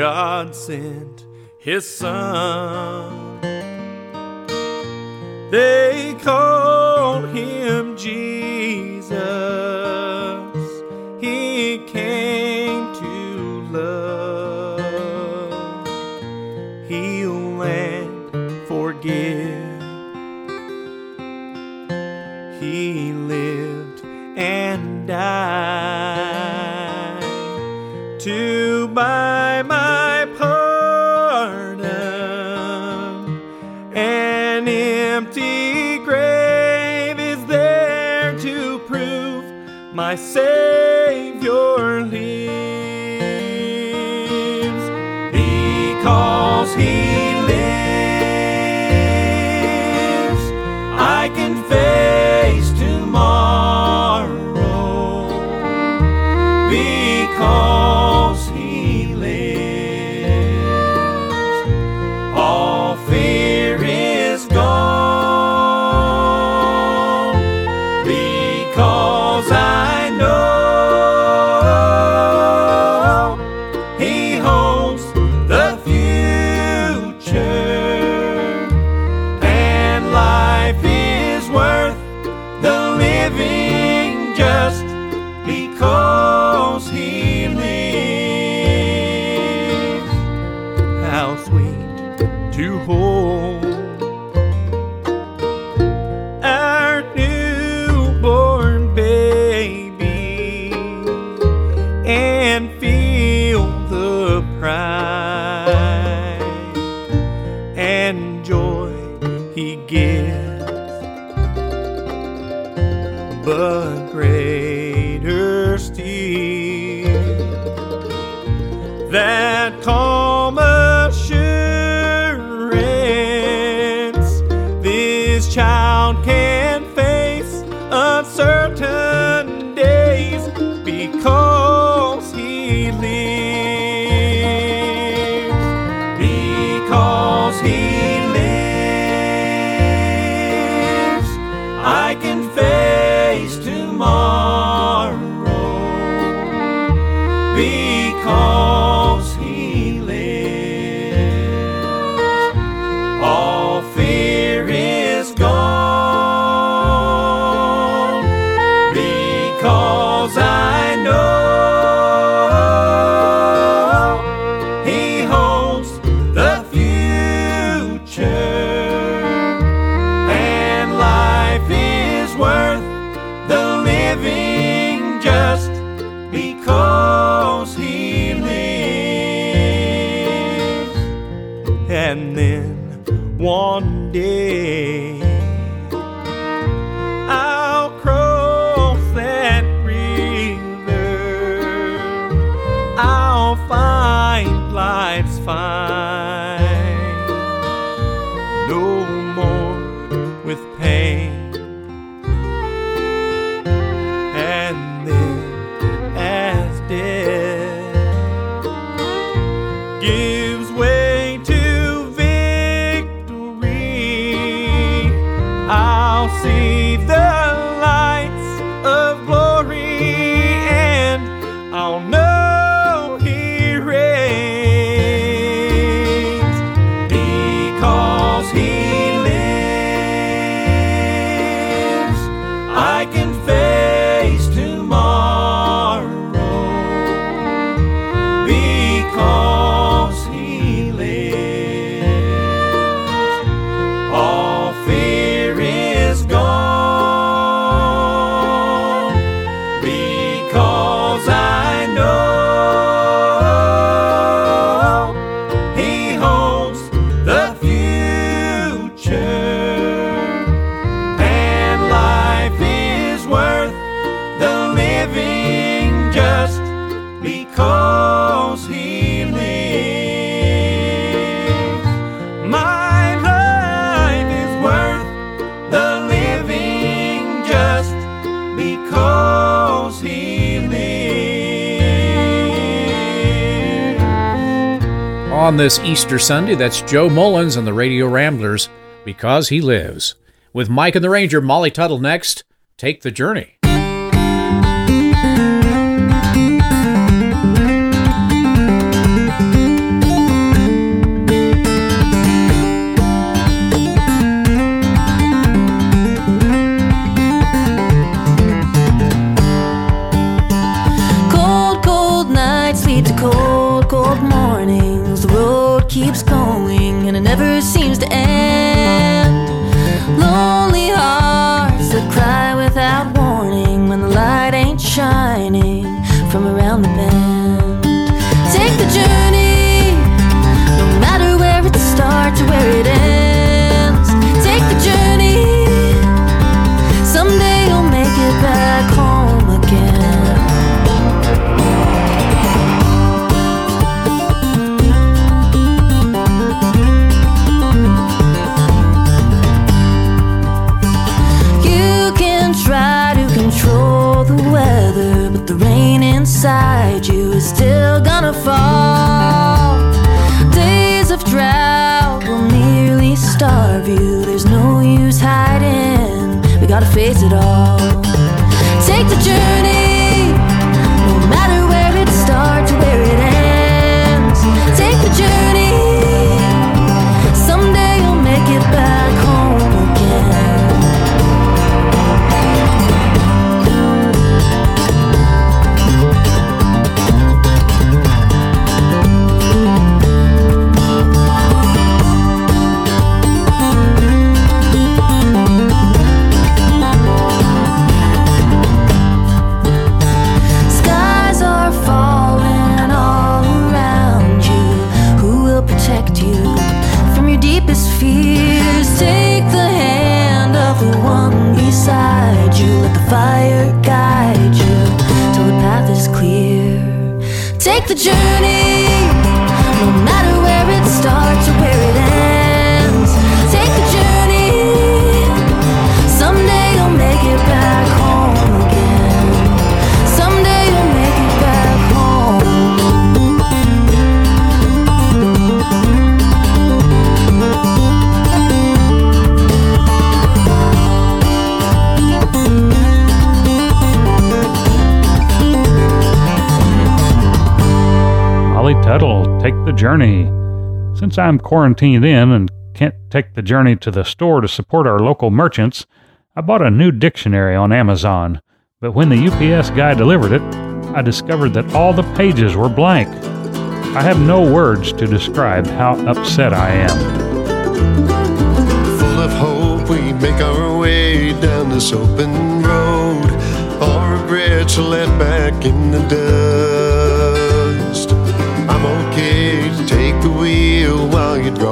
God sent his son. They called him Jesus. my pardon. An empty grave is there to prove my sin. I'll cross that river. I'll find life's fine. No more with pain. In can. on this Easter Sunday. That's Joe Mullins and the Radio Ramblers because he lives. With Mike and the Ranger, Molly Tuttle next. Take the journey. Face it all. Take the journey, the journey, take the journey. Since I'm quarantined in and can't take the journey to the store to support our local merchants, I bought a new dictionary on Amazon. But when the UPS guy delivered it, I discovered that all the pages were blank. I have no words to describe how upset I am. Full of hope, we make our way down this open road. All regrets are let back in the dust.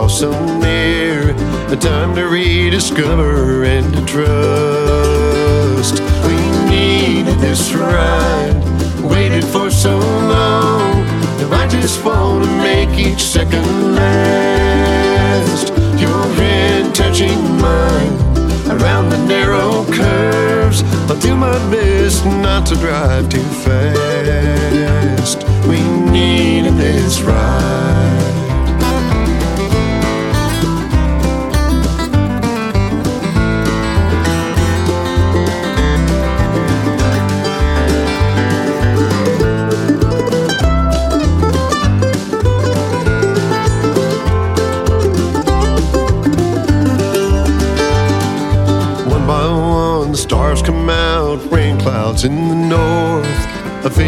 So near. A time to rediscover and to trust. We needed this ride, waited for so long. That I just want to make each second last. Your hand touching mine around the narrow curves. I'll do my best not to drive too fast. We needed this ride.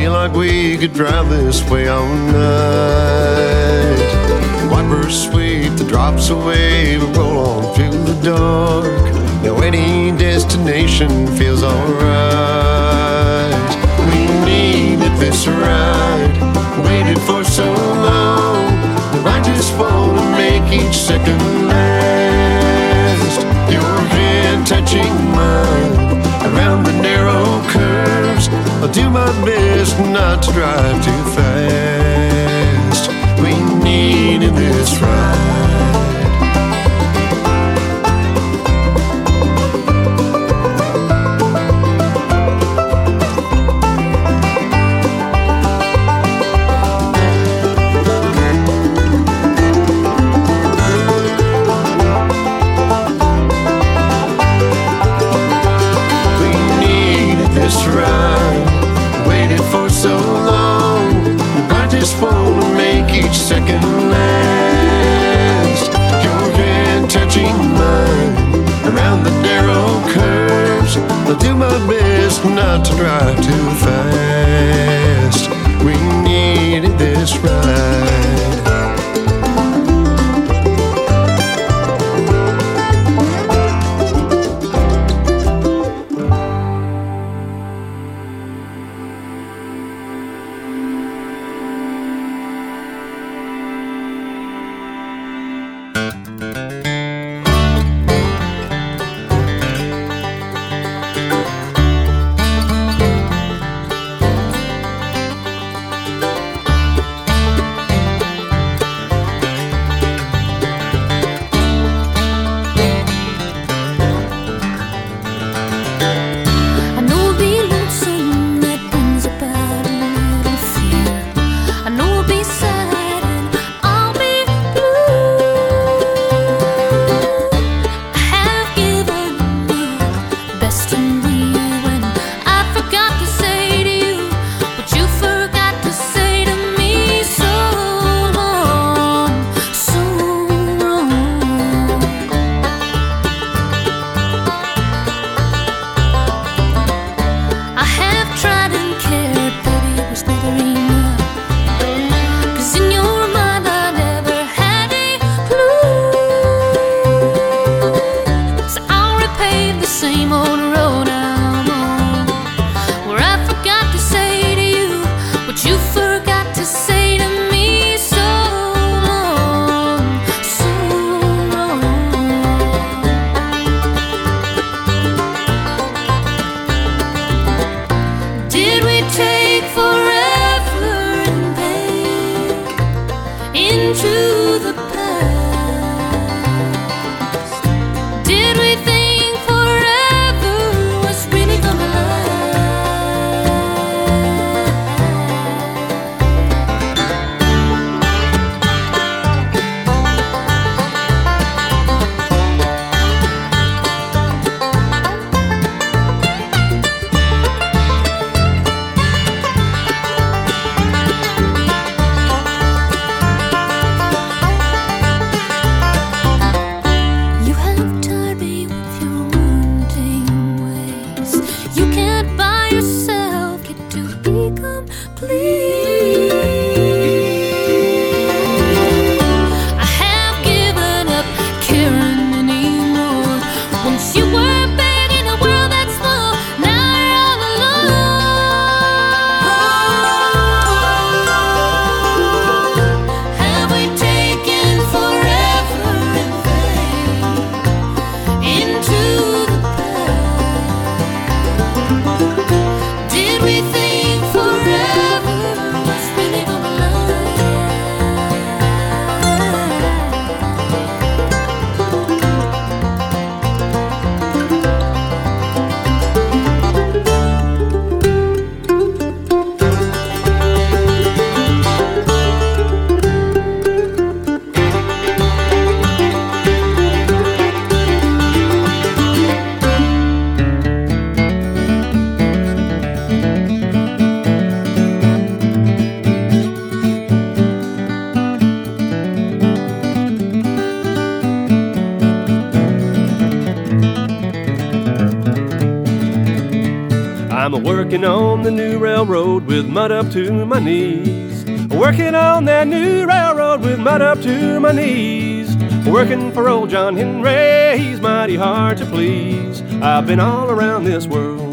Feel like we could drive this way all night. Wipers sweep the drops away, but roll on through the dark. Now any destination feels alright. We needed this ride, waited for so long. I just wanna make each second last. Your hand touching mine I'll do my best not to drive too fast. Not to drive too fast. Working on the new railroad with mud up to my knees. Working on that new railroad with mud up to my knees. Working for old John Henry, he's mighty hard to please. I've been all around this world.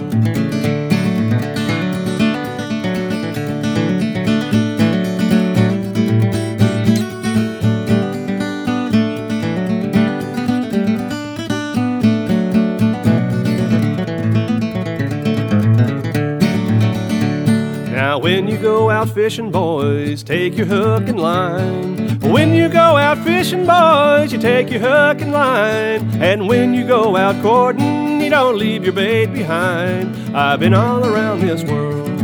You go out fishing, boys, take your hook and line. When you go out fishing, boys, you take your hook and line. And when you go out courting, you don't leave your bait behind. I've been all around this world.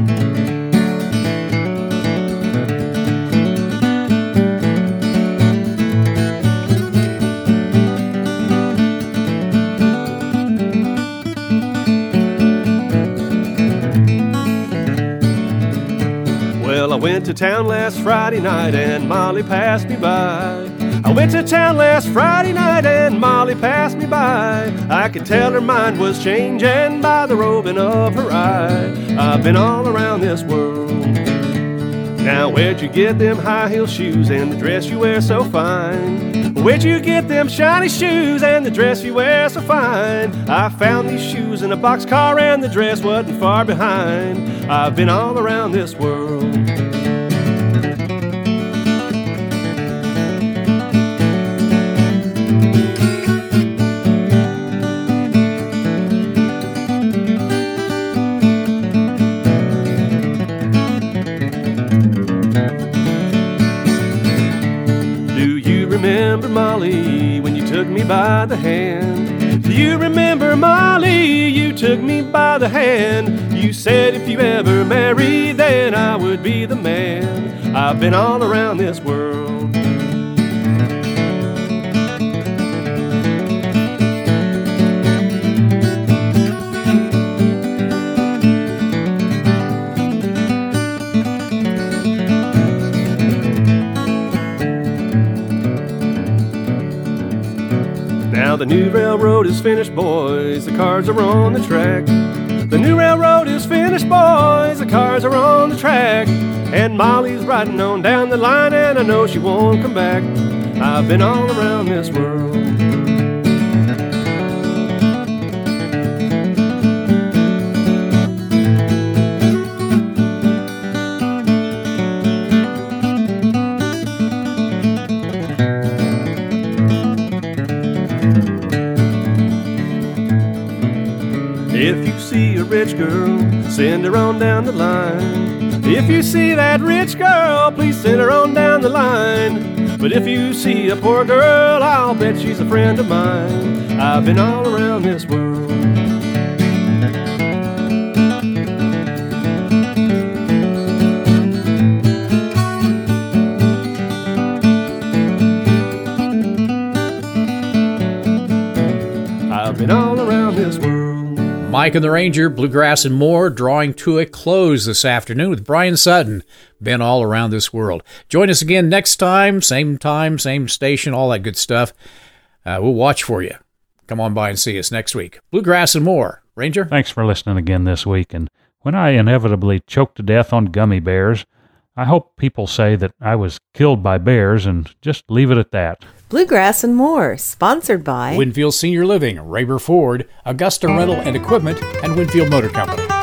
Went to town last Friday night and Molly passed me by. I went to town last Friday night and Molly passed me by. I could tell her mind was changing by the roving of her eye. I've been all around this world. Now, where'd you get them high heel shoes and the dress you wear so fine? Where'd you get them shiny shoes and the dress you wear so fine? I found these shoes in a boxcar and the dress wasn't far behind. I've been all around this world. Do you remember Molly when you took me by the hand? Do you remember Molly? You took me by the hand. You said if you ever marry, then I would be the man. I've been all around this world. Now the new railroad is finished, boys. The cars are on the track. The new railroad is finished, boys. The cars are on the track. And Molly's riding on down the line, and I know she won't come back. I've been all around this world. If you see a rich girl, send her on down the line. If you see that rich girl, please send her on down the line. But if you see a poor girl, I'll bet she's a friend of mine. I've been all around this world. Mike and the Ranger, Bluegrass and more, drawing to a close this afternoon with Bryan Sutton. Been all around this world. Join us again next time, same time, same station, all that good stuff. Uh, we'll watch for you. Come on by and see us next week. Bluegrass and more. Ranger? Thanks for listening again this week, and When I inevitably choke to death on gummy bears, I hope people say that I was killed by bears and just leave it at that. Bluegrass and more, sponsored by Winfield Senior Living, Rayber Ford, Augusta Rental and Equipment, and Winfield Motor Company.